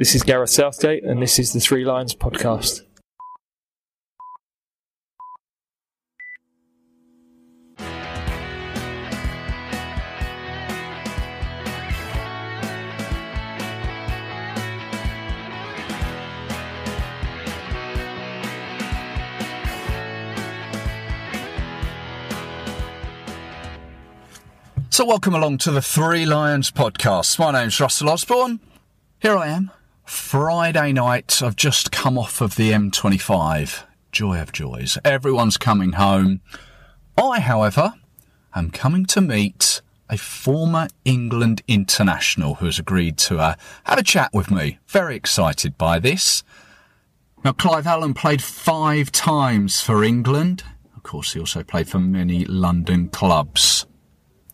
This is Gareth Southgate, and this is the Three Lions podcast. So, welcome along to the Three Lions podcast. My name's Russell Osborne. Here I am, Friday night. I've just come off of the M25. Joy of joys. Everyone's coming home. I, however, am coming to meet a former England international who has agreed to uh, have a chat with me. Very excited by this. Now, Clive Allen played five times for England. Of course, he also played for many London clubs.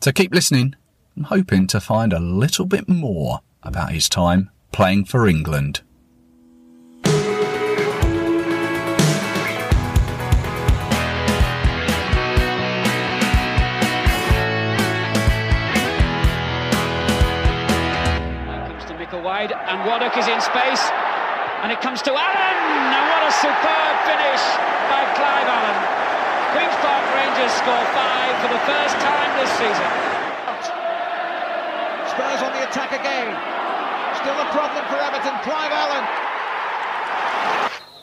So keep listening. I'm hoping to find a little bit more about his time playing for England. comes to Micklewhite, and Waddock is in space, and it comes to Allen, and what a superb finish by Clive Allen. Queen's Park Rangers score five for the first time this season. Spurs on the attack again. Still a problem for Everton. Clive Allen.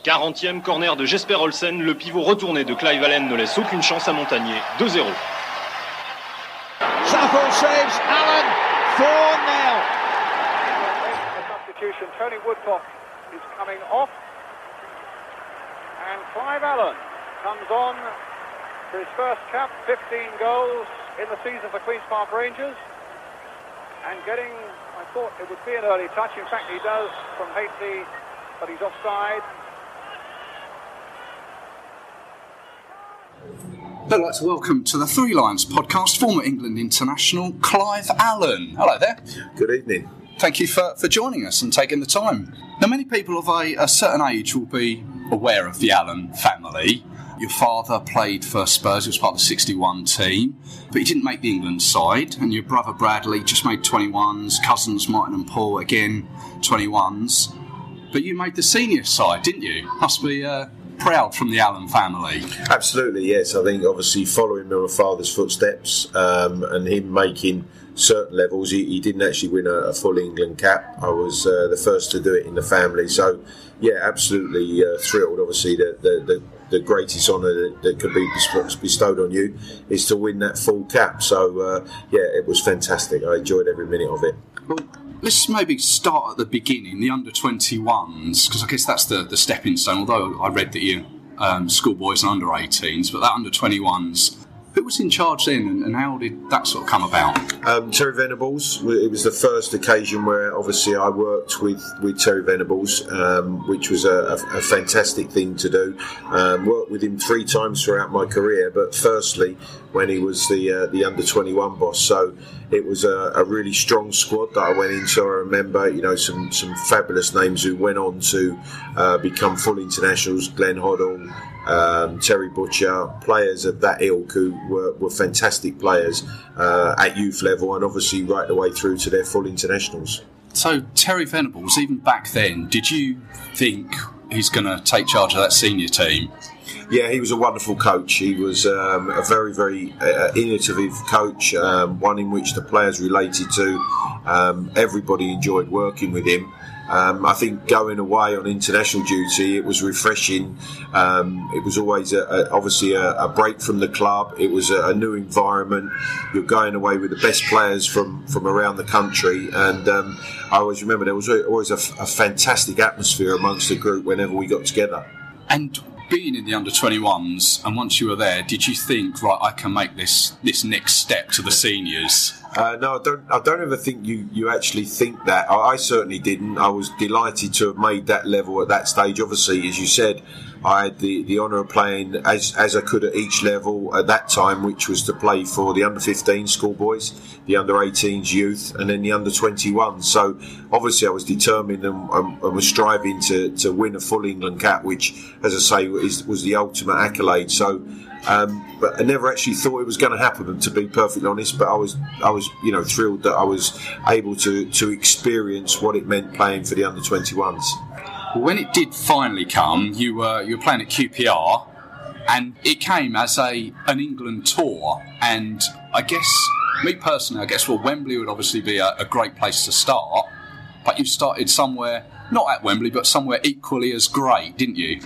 40e corner de Jesper Olsen, le pivot retourné de Clive Allen ne laisse aucune chance à Montagnier. 2-0. Southall saves Allen. 4 0. substitution. Tony Woodcock is coming off. And Clive Allen comes on for his first cap, 15 goals in the season for Queen's Park Rangers. And getting, I thought it would be an early touch. In fact, he does from Hateley, but he's offside. I'd like to welcome to the Three Lions podcast former England international Clive Allen. Hello there. Good evening. Thank you for, for joining us and taking the time. Now, many people of a, a certain age will be aware of the Allen family. Your father played for Spurs, he was part of the 61 team, but he didn't make the England side. And your brother Bradley just made 21s, cousins Martin and Paul again 21s. But you made the senior side, didn't you? Must be uh, proud from the Allen family. Absolutely, yes. I think obviously following my father's footsteps um, and him making certain levels, he, he didn't actually win a, a full England cap. I was uh, the first to do it in the family. So, yeah, absolutely uh, thrilled. Obviously, that the, the, greatest honour that, that could be bestowed on you is to win that full cap. So, uh, yeah, it was fantastic. I enjoyed every minute of it. Well, let's maybe start at the beginning, the under 21s, because I guess that's the, the stepping stone. Although I read that you um, schoolboys and under 18s, but that under 21s, who was in charge then and, and how did that sort of come about? Um, Terry Venables. It was the first occasion where obviously I worked with, with Terry Venables, um, which was a, a, a fantastic thing to do. Um, worked with him three times throughout my career, but firstly when he was the uh, the under twenty one boss. So it was a, a really strong squad that I went into. I remember, you know, some some fabulous names who went on to uh, become full internationals. Glenn Hoddle. Um, Terry Butcher, players of that ilk who were, were fantastic players uh, at youth level and obviously right the way through to their full internationals. So, Terry Venables, even back then, did you think he's going to take charge of that senior team? Yeah, he was a wonderful coach. He was um, a very, very uh, innovative coach, um, one in which the players related to. Um, everybody enjoyed working with him. Um, I think going away on international duty, it was refreshing. Um, it was always a, a, obviously a, a, break from the club. It was a, new environment. You're going away with the best players from, from around the country, and um, I always remember there was always a, fantastic atmosphere amongst the group whenever we got together. And being in the under 21s, and once you were there, did you think, right, I can make this this next step to the seniors? Uh, no, I don't. I don't ever think you, you actually think that. I, I, certainly didn't. I was delighted to have made that level at that stage. Obviously, as you said, I had the, the honour of playing as as I could at each level at that time, which was to play for the under 15 schoolboys, the under 18s youth, and then the under 21. So obviously, I was determined and, and, and was striving to, to win a full England cap, which, as I say, is, was the ultimate accolade. So Um, but I never actually thought it was going to happen. To be perfectly honest, but I was I was you know thrilled that I was able to to experience what it meant playing for the under 21s. When it did finally come, you were you were playing at QPR, and it came as a an England tour. And I guess me personally, I guess well Wembley would obviously be a, a great place to start, but you started somewhere not at Wembley, but somewhere equally as great, didn't you?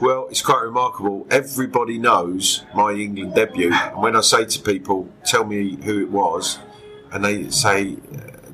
Well, it's quite remarkable. Everybody knows my England debut. And when I say to people, tell me who it was, and they say,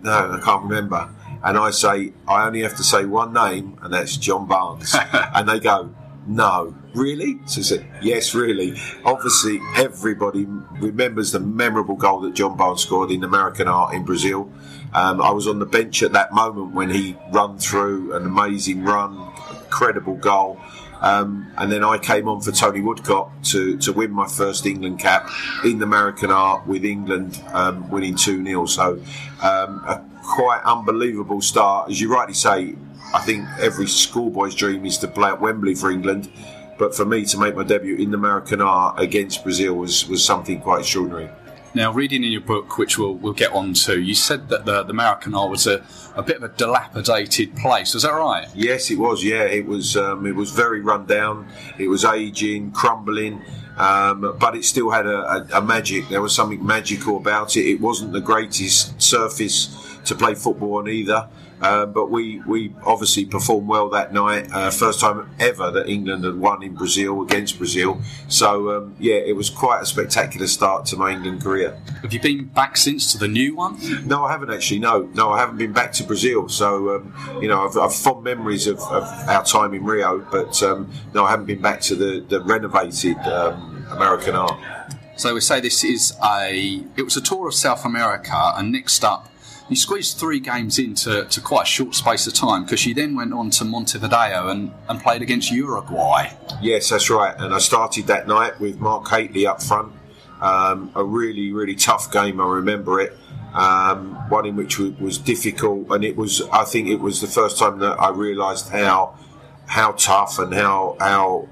no, I can't remember. And I say, I only have to say one name, and that's John Barnes. and they go, no, really? So I said, yes, really. Obviously, everybody remembers the memorable goal that John Barnes scored in Maracanã in Brazil. Um, I was on the bench at that moment when he run through an amazing run, incredible goal. Um, and then I came on for Tony Woodcock to, to win my first England cap in the Maracanã with England um, winning 2 0. So, um, a quite unbelievable start. As you rightly say, I think every schoolboy's dream is to play at Wembley for England. But for me to make my debut in the Maracanã against Brazil was, was something quite extraordinary. Now, reading in your book, which we'll, we'll get on to, you said that the, the Maracanã was a, a bit of a dilapidated place. Is that right? Yes, it was. Yeah, it was. Um, it was very run down. It was aging, crumbling, um, but it still had a, a, a magic. There was something magical about it. It wasn't the greatest surface to play football on either. Um, but we, we obviously performed well that night. Uh, first time ever that England had won in Brazil against Brazil. So, um, yeah, it was quite a spectacular start to my England career. Have you been back since to the new one? No, I haven't actually. No, no, I haven't been back to Brazil. So, um, you know, I've, I've fond memories of, of, our time in Rio, but um, no, I haven't been back to the, the renovated um, Maracanã. So we say this is a. It was a tour of South America, and next up you squeezed three games into to quite a short space of time because you then went on to Montevideo and, and played against Uruguay. Yes, that's right. And I started that night with Mark Hateley up front. Um, a really, really tough game. I remember it. Um, one in which was difficult, and it was. I think it was the first time that I realised how how tough and how how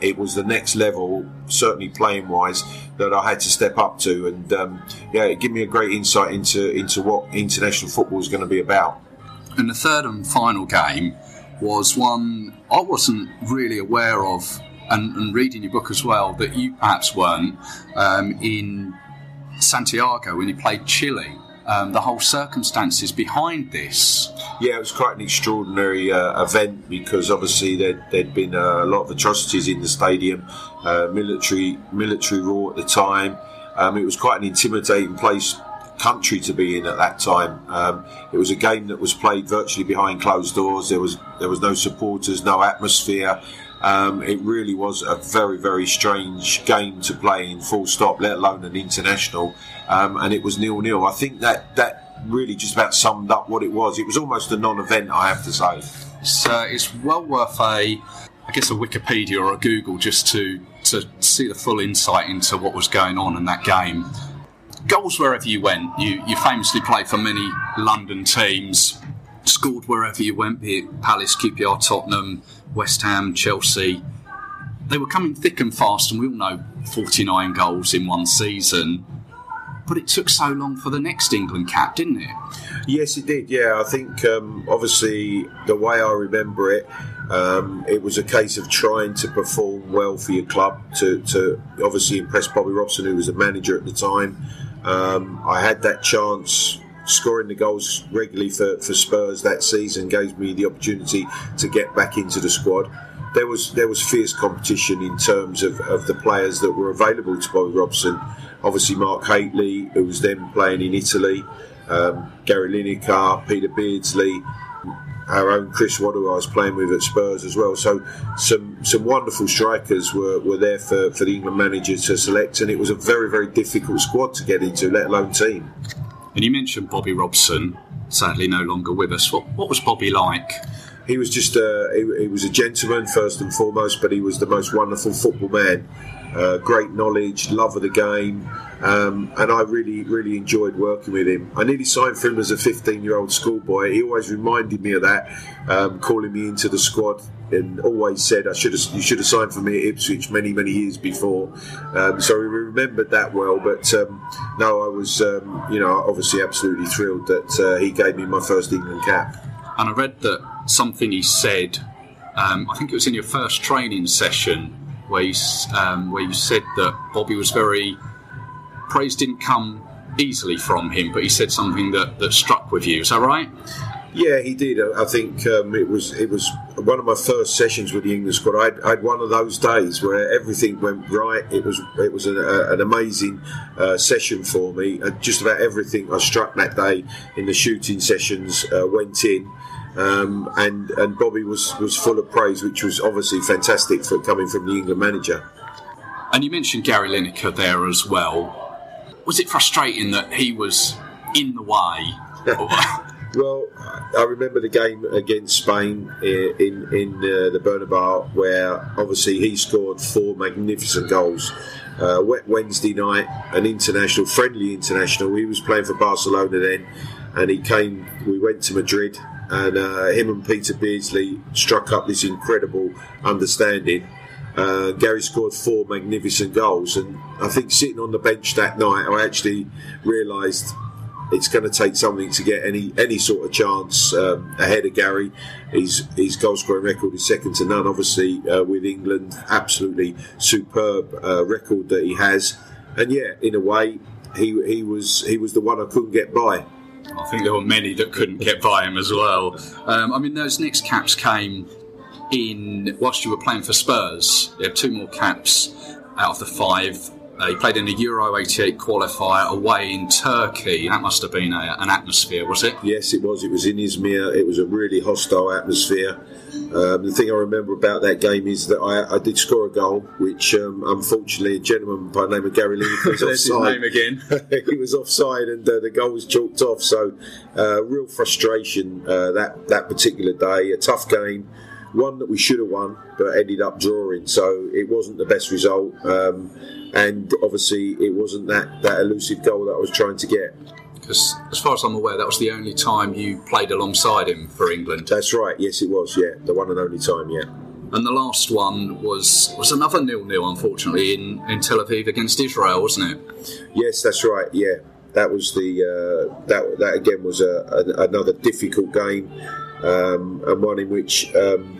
it was the next level, certainly playing wise, that I had to step up to. And um, yeah, it gave me a great insight into into what international football is going to be about. And the third and final game was one I wasn't really aware of, and, and reading your book as well, that you perhaps weren't um, in Santiago when you played Chile um, the whole circumstances behind this. Yeah, it was quite an extraordinary uh, event because obviously there'd, there'd been a lot of atrocities in the stadium, uh, military military rule at the time. Um, it was quite an intimidating place country to be in at that time. Um, it was a game that was played virtually behind closed doors. There was there was no supporters, no atmosphere. Um, it really was a very, very strange game to play in full stop, let alone an international. Um, and it was nil nil. I think that that really just about summed up what it was. It was almost a non-event, I have to say. It's, uh, it's well worth a, I guess, a Wikipedia or a Google just to to see the full insight into what was going on in that game. Goals wherever you went. You you famously played for many London teams. Scored wherever you went, be it Palace, QPR, Tottenham, West Ham, Chelsea, they were coming thick and fast, and we all know 49 goals in one season. But it took so long for the next England cap, didn't it? Yes, it did. Yeah, I think um, obviously the way I remember it, um, it was a case of trying to perform well for your club to, to obviously impress Bobby Robson, who was the manager at the time. Um, I had that chance scoring the goals regularly for, for Spurs that season gave me the opportunity to get back into the squad. There was there was fierce competition in terms of, of the players that were available to Bobby Robson. Obviously, Mark Hateley, who was then playing in Italy, um, Gary Lineker, Peter Beardsley, our own Chris Waddle I was playing with at Spurs as well. So some some wonderful strikers were, were there for, for the England manager to select, and it was a very very difficult squad to get into, let alone team. And you mentioned Bobby Robson, sadly no longer with us. What, what was Bobby like? He was just a, he, he was a gentleman first and foremost, but he was the most wonderful football man. Uh, great knowledge, love of the game, um, and I really, really enjoyed working with him. I nearly signed for him as a 15 year old schoolboy. He always reminded me of that, um, calling me into the squad and always said I should have you should have signed for me at Ipswich many many years before. Um, so we remembered that well. But um, no, I was um, you know obviously absolutely thrilled that uh, he gave me my first England cap. And I read that something he said. Um, I think it was in your first training session where you um, where you said that Bobby was very praise didn't come easily from him, but he said something that, that struck with you. Is that right? Yeah, he did. I think um, it was it was one of my first sessions with the England squad. I had one of those days where everything went right. It was it was an, a, an amazing uh, session for me. And just about everything I struck that day in the shooting sessions uh, went in. Um, and and Bobby was, was full of praise, which was obviously fantastic for coming from the England manager. And you mentioned Gary Lineker there as well. Was it frustrating that he was in the way? Well, I remember the game against Spain in in uh, the Bernabeu, where obviously he scored four magnificent goals. Uh, wet Wednesday night, an international, friendly international. He was playing for Barcelona then, and he came. We went to Madrid, and uh, him and Peter Beardsley struck up this incredible understanding. Uh, Gary scored four magnificent goals, and I think sitting on the bench that night, I actually realised it's going to take something to get any any sort of chance um, ahead of Gary. His his goal scoring record is second to none. Obviously, uh, with England, absolutely superb uh, record that he has. And yeah, in a way, he he was he was the one I couldn't get by. I think there were many that couldn't get by him as well. Um, I mean, those next caps came in whilst you were playing for Spurs. You had two more caps out of the five. Uh, he played in a Euro 88 qualifier away in Turkey. That must have been a, an atmosphere, was it? Yes, it was. It was in Izmir. It was a really hostile atmosphere. Um, the thing I remember about that game is that I, I did score a goal, which um, unfortunately a gentleman by the name of Gary Lee was offside. name again. he was offside, and uh, the goal was chalked off. So, uh, real frustration uh, that that particular day. A tough game, one that we should have won, but ended up drawing. So it wasn't the best result, um, and obviously it wasn't that that elusive goal that I was trying to get. Because, as far as I'm aware, that was the only time you played alongside him for England. That's right. Yes, it was. Yeah, the one and only time. Yeah. And the last one was was another nil-nil, unfortunately, in, in Tel Aviv against Israel, wasn't it? Yes, that's right. Yeah, that was the uh, that that again was a, a, another difficult game, um, and one in which um,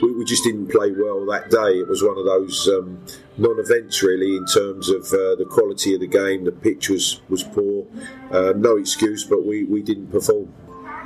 we, we just didn't play well that day. It was one of those um, non-events really in terms of uh, the quality of the game. The pitch was was poor. Uh, no excuse, but we, we didn't perform.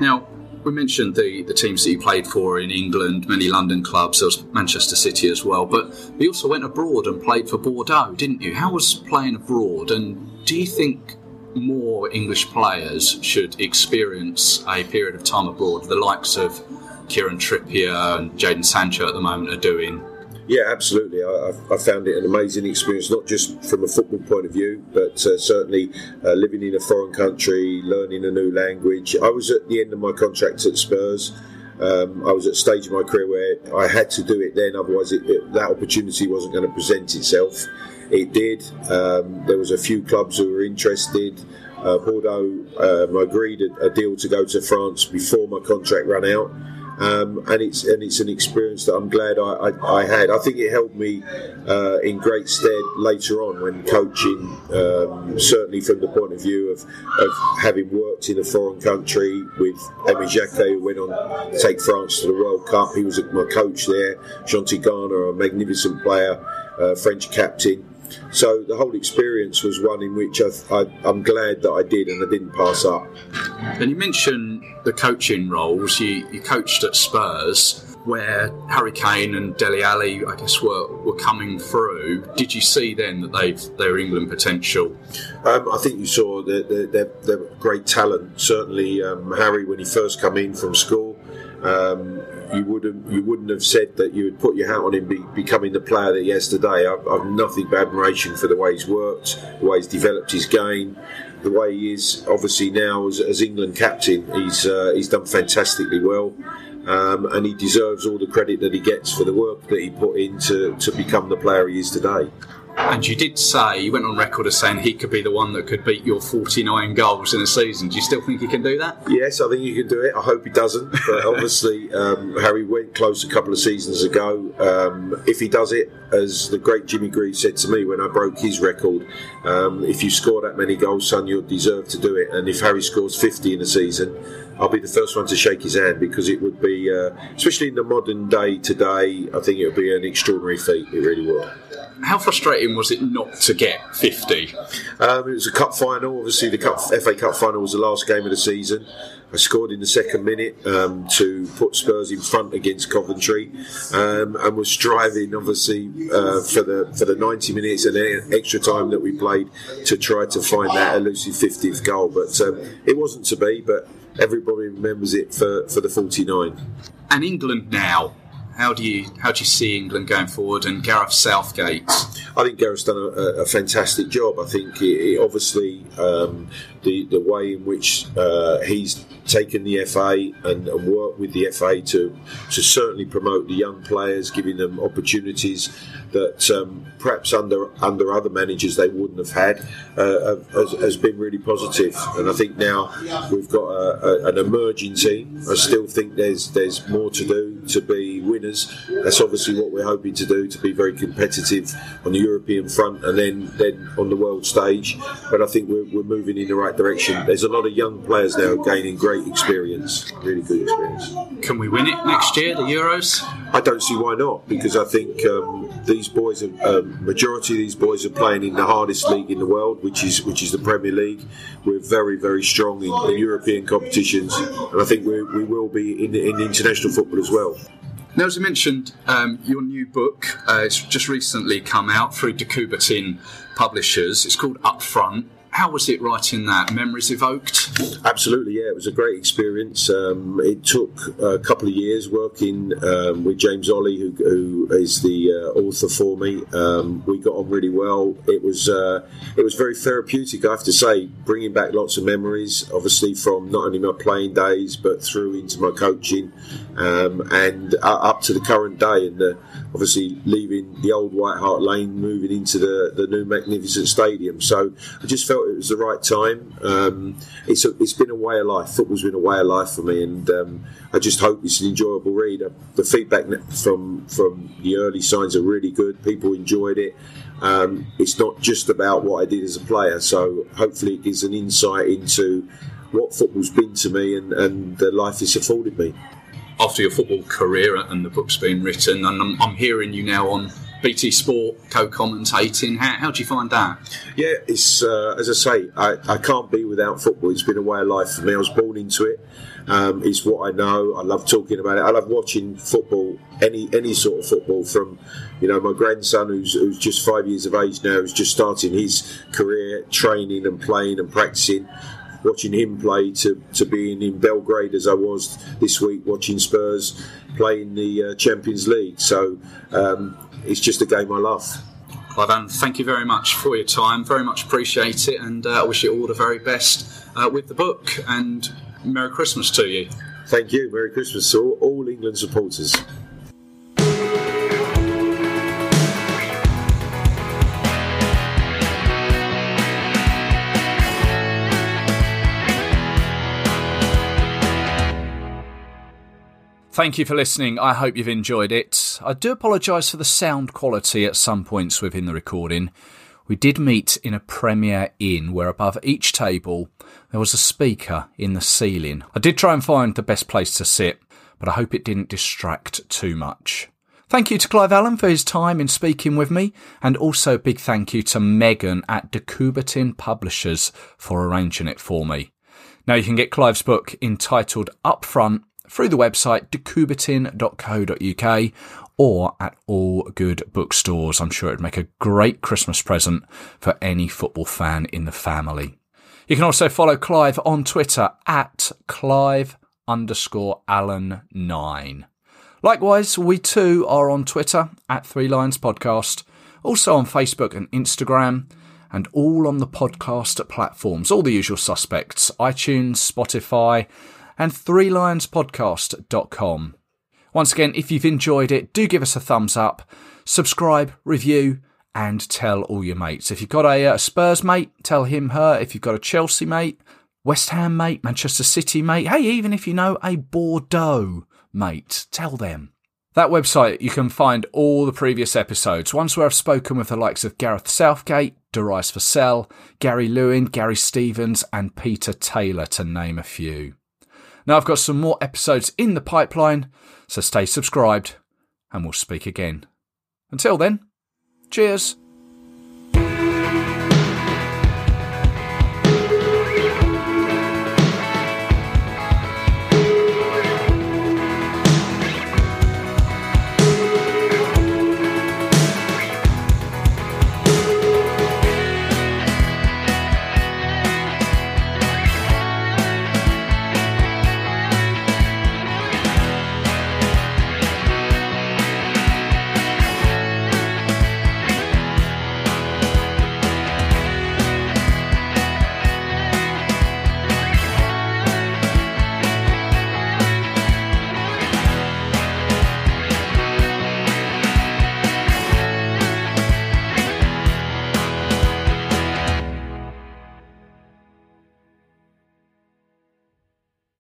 Now, we mentioned the, the teams that you played for in England, many London clubs, there was Manchester City as well, but you also went abroad and played for Bordeaux, didn't you? How was playing abroad, and do you think more English players should experience a period of time abroad, the likes of Kieran Trippier and Jadon Sancho at the moment are doing? Yeah, absolutely. I, I- found it an amazing experience, not just from a football point of view, but uh, certainly uh, living in a foreign country, learning a new language. I was at the end of my contract at Spurs. Um, I was at a stage of my career where I had to do it then, otherwise, it, it, that opportunity wasn't going to present itself. It did. Um, there was a few clubs who were interested. Uh, Bordeaux um, agreed a, a deal to go to France before my contract ran out um, and it's and it's an experience that I'm glad I, I, I had. I think it helped me uh, in great stead later on when coaching. Um, certainly from the point of view of, of having worked in a foreign country with Aimé Jacquet, who went on to take France to the World Cup. He was my coach there. Jean Tigana, a magnificent player, uh, French captain. So the whole experience was one in which I, I, I'm glad that I did and I didn't pass up. And you mentioned the coaching roles. You, you coached at Spurs, where Harry Kane and Dele Alli, I guess, were, were coming through. Did you see then that they've their England potential? Um, I think you saw the, the, their, their great talent. Certainly, um, Harry, when he first come in from school, um, you wouldn't you wouldn't have said that you would put your hat on him be, becoming the player that he is today. I've, I've nothing but admiration for the way he's worked, the way he's developed his game, the way he is. Obviously now as, as England captain, he's uh, he's done fantastically well. Um, and he deserves all the credit that he gets for the work that he put in to, to become the player he is today. And you did say, you went on record as saying he could be the one that could beat your 49 goals in a season. Do you still think he can do that? Yes, I think he can do it. I hope he doesn't. But obviously, um, Harry went close a couple of seasons ago. Um, if he does it, as the great Jimmy Greaves said to me when I broke his record, um, if you score that many goals, son, you'll deserve to do it. And if Harry scores 50 in a season, I'll be the first one to shake his hand because it would be, uh, especially in the modern day today, I think it would be an extraordinary feat. It really would. How frustrating was it not to get 50? Um, it was a cup final. Obviously, the cup, FA Cup final was the last game of the season. I scored in the second minute um, to put Spurs in front against Coventry, um, and was striving, obviously, uh, for the for the 90 minutes and extra time that we played to try to find that elusive 50th goal. But um, it wasn't to be. But everybody remembers it for, for the 49. And England now, how do you how do you see England going forward and Gareth Southgate? I think Gareth's done a, a fantastic job. I think he, he obviously um, the the way in which uh, he's taken the FA and, and, worked with the FA to to certainly promote the young players, giving them opportunities that um, perhaps under under other managers they wouldn't have had, uh, has, has, been really positive. And I think now we've got a, a, an emerging team. I still think there's there's more to do to be winners. That's obviously what we're hoping to do to be very competitive on the European front and then then on the world stage. But I think we're, we're moving in the right direction. There's a lot of young players now gaining great experience, really good experience. Can we win it next year, the Euros? I don't see why not, because I think um, these boys, are, um, majority of these boys are playing in the hardest league in the world, which is which is the Premier League. We're very very strong in, in European competitions, and I think we, we will be in, in international football as well. Now, as I mentioned, um, your new book, uh, it's just recently come out through De Coubertin Publishers. It's called Upfront how was it writing that? Memories evoked? Absolutely, yeah. It was a great experience. Um, it took a couple of years working um, with James Olley, who, who is the uh, author for me. Um, we got on really well. It was uh, it was very therapeutic, I have to say, bringing back lots of memories, obviously from not only my playing days but through into my coaching um, and up to the current day. And uh, obviously leaving the old White Hart Lane, moving into the, the new magnificent stadium. So I just felt it was the right time. Um, it's a, it's been a way of life. Football's been a way of life for me, and um, I just hope it's an enjoyable read. Uh, the feedback from from the early signs are really good. People enjoyed it. Um, it's not just about what I did as a player, so hopefully it gives an insight into what football's been to me and, and the life it's afforded me after your football career and the book's been written, and I'm, I'm hearing you now on BT Sport co-commentating. How, how do you find that? Yeah, it's uh, as I say, I, I can't be without football. It's been a way of life for me. I was born into it. Um, it's what I know. I love talking about it. I love watching football, any any sort of football. From you know my grandson, who's who's just five years of age now, who's just starting his career, training and playing and practicing watching him play to, to being in Belgrade as I was this week watching Spurs play in the uh, Champions League. So um, it's just a game I love. Clive thank you very much for your time. Very much appreciate it, and uh, I wish you all the very best uh, with the book. And Merry Christmas to you. Thank you. Merry Christmas to all, all England supporters. Thank you for listening. I hope you've enjoyed it. I do apologise for the sound quality at some points within the recording. We did meet in a Premier Inn where above each table there was a speaker in the ceiling. I did try and find the best place to sit, but I hope it didn't distract too much. Thank you to Clive Allen for his time in speaking with me, and also a big thank you to Megan at De Coubertin Publishers for arranging it for me. Now you can get Clive's book entitled Upfront through the website decoubertin.co.uk or at all good bookstores. I'm sure it'd make a great Christmas present for any football fan in the family. You can also follow Clive on Twitter at Clive underscore Allen 9. Likewise, we too are on Twitter at Three Lions Podcast, also on Facebook and Instagram, and all on the podcast platforms, all the usual suspects iTunes, Spotify, and threelionspodcast.com. Once again, if you've enjoyed it, do give us a thumbs up, subscribe, review, and tell all your mates. If you've got a, a Spurs mate, tell him, her. If you've got a Chelsea mate, West Ham mate, Manchester City mate, hey, even if you know a Bordeaux mate, tell them. That website, you can find all the previous episodes, ones where I've spoken with the likes of Gareth Southgate, Darius Vassell, Gary Lewin, Gary Stevens, and Peter Taylor, to name a few. Now, I've got some more episodes in the pipeline, so stay subscribed and we'll speak again. Until then, cheers.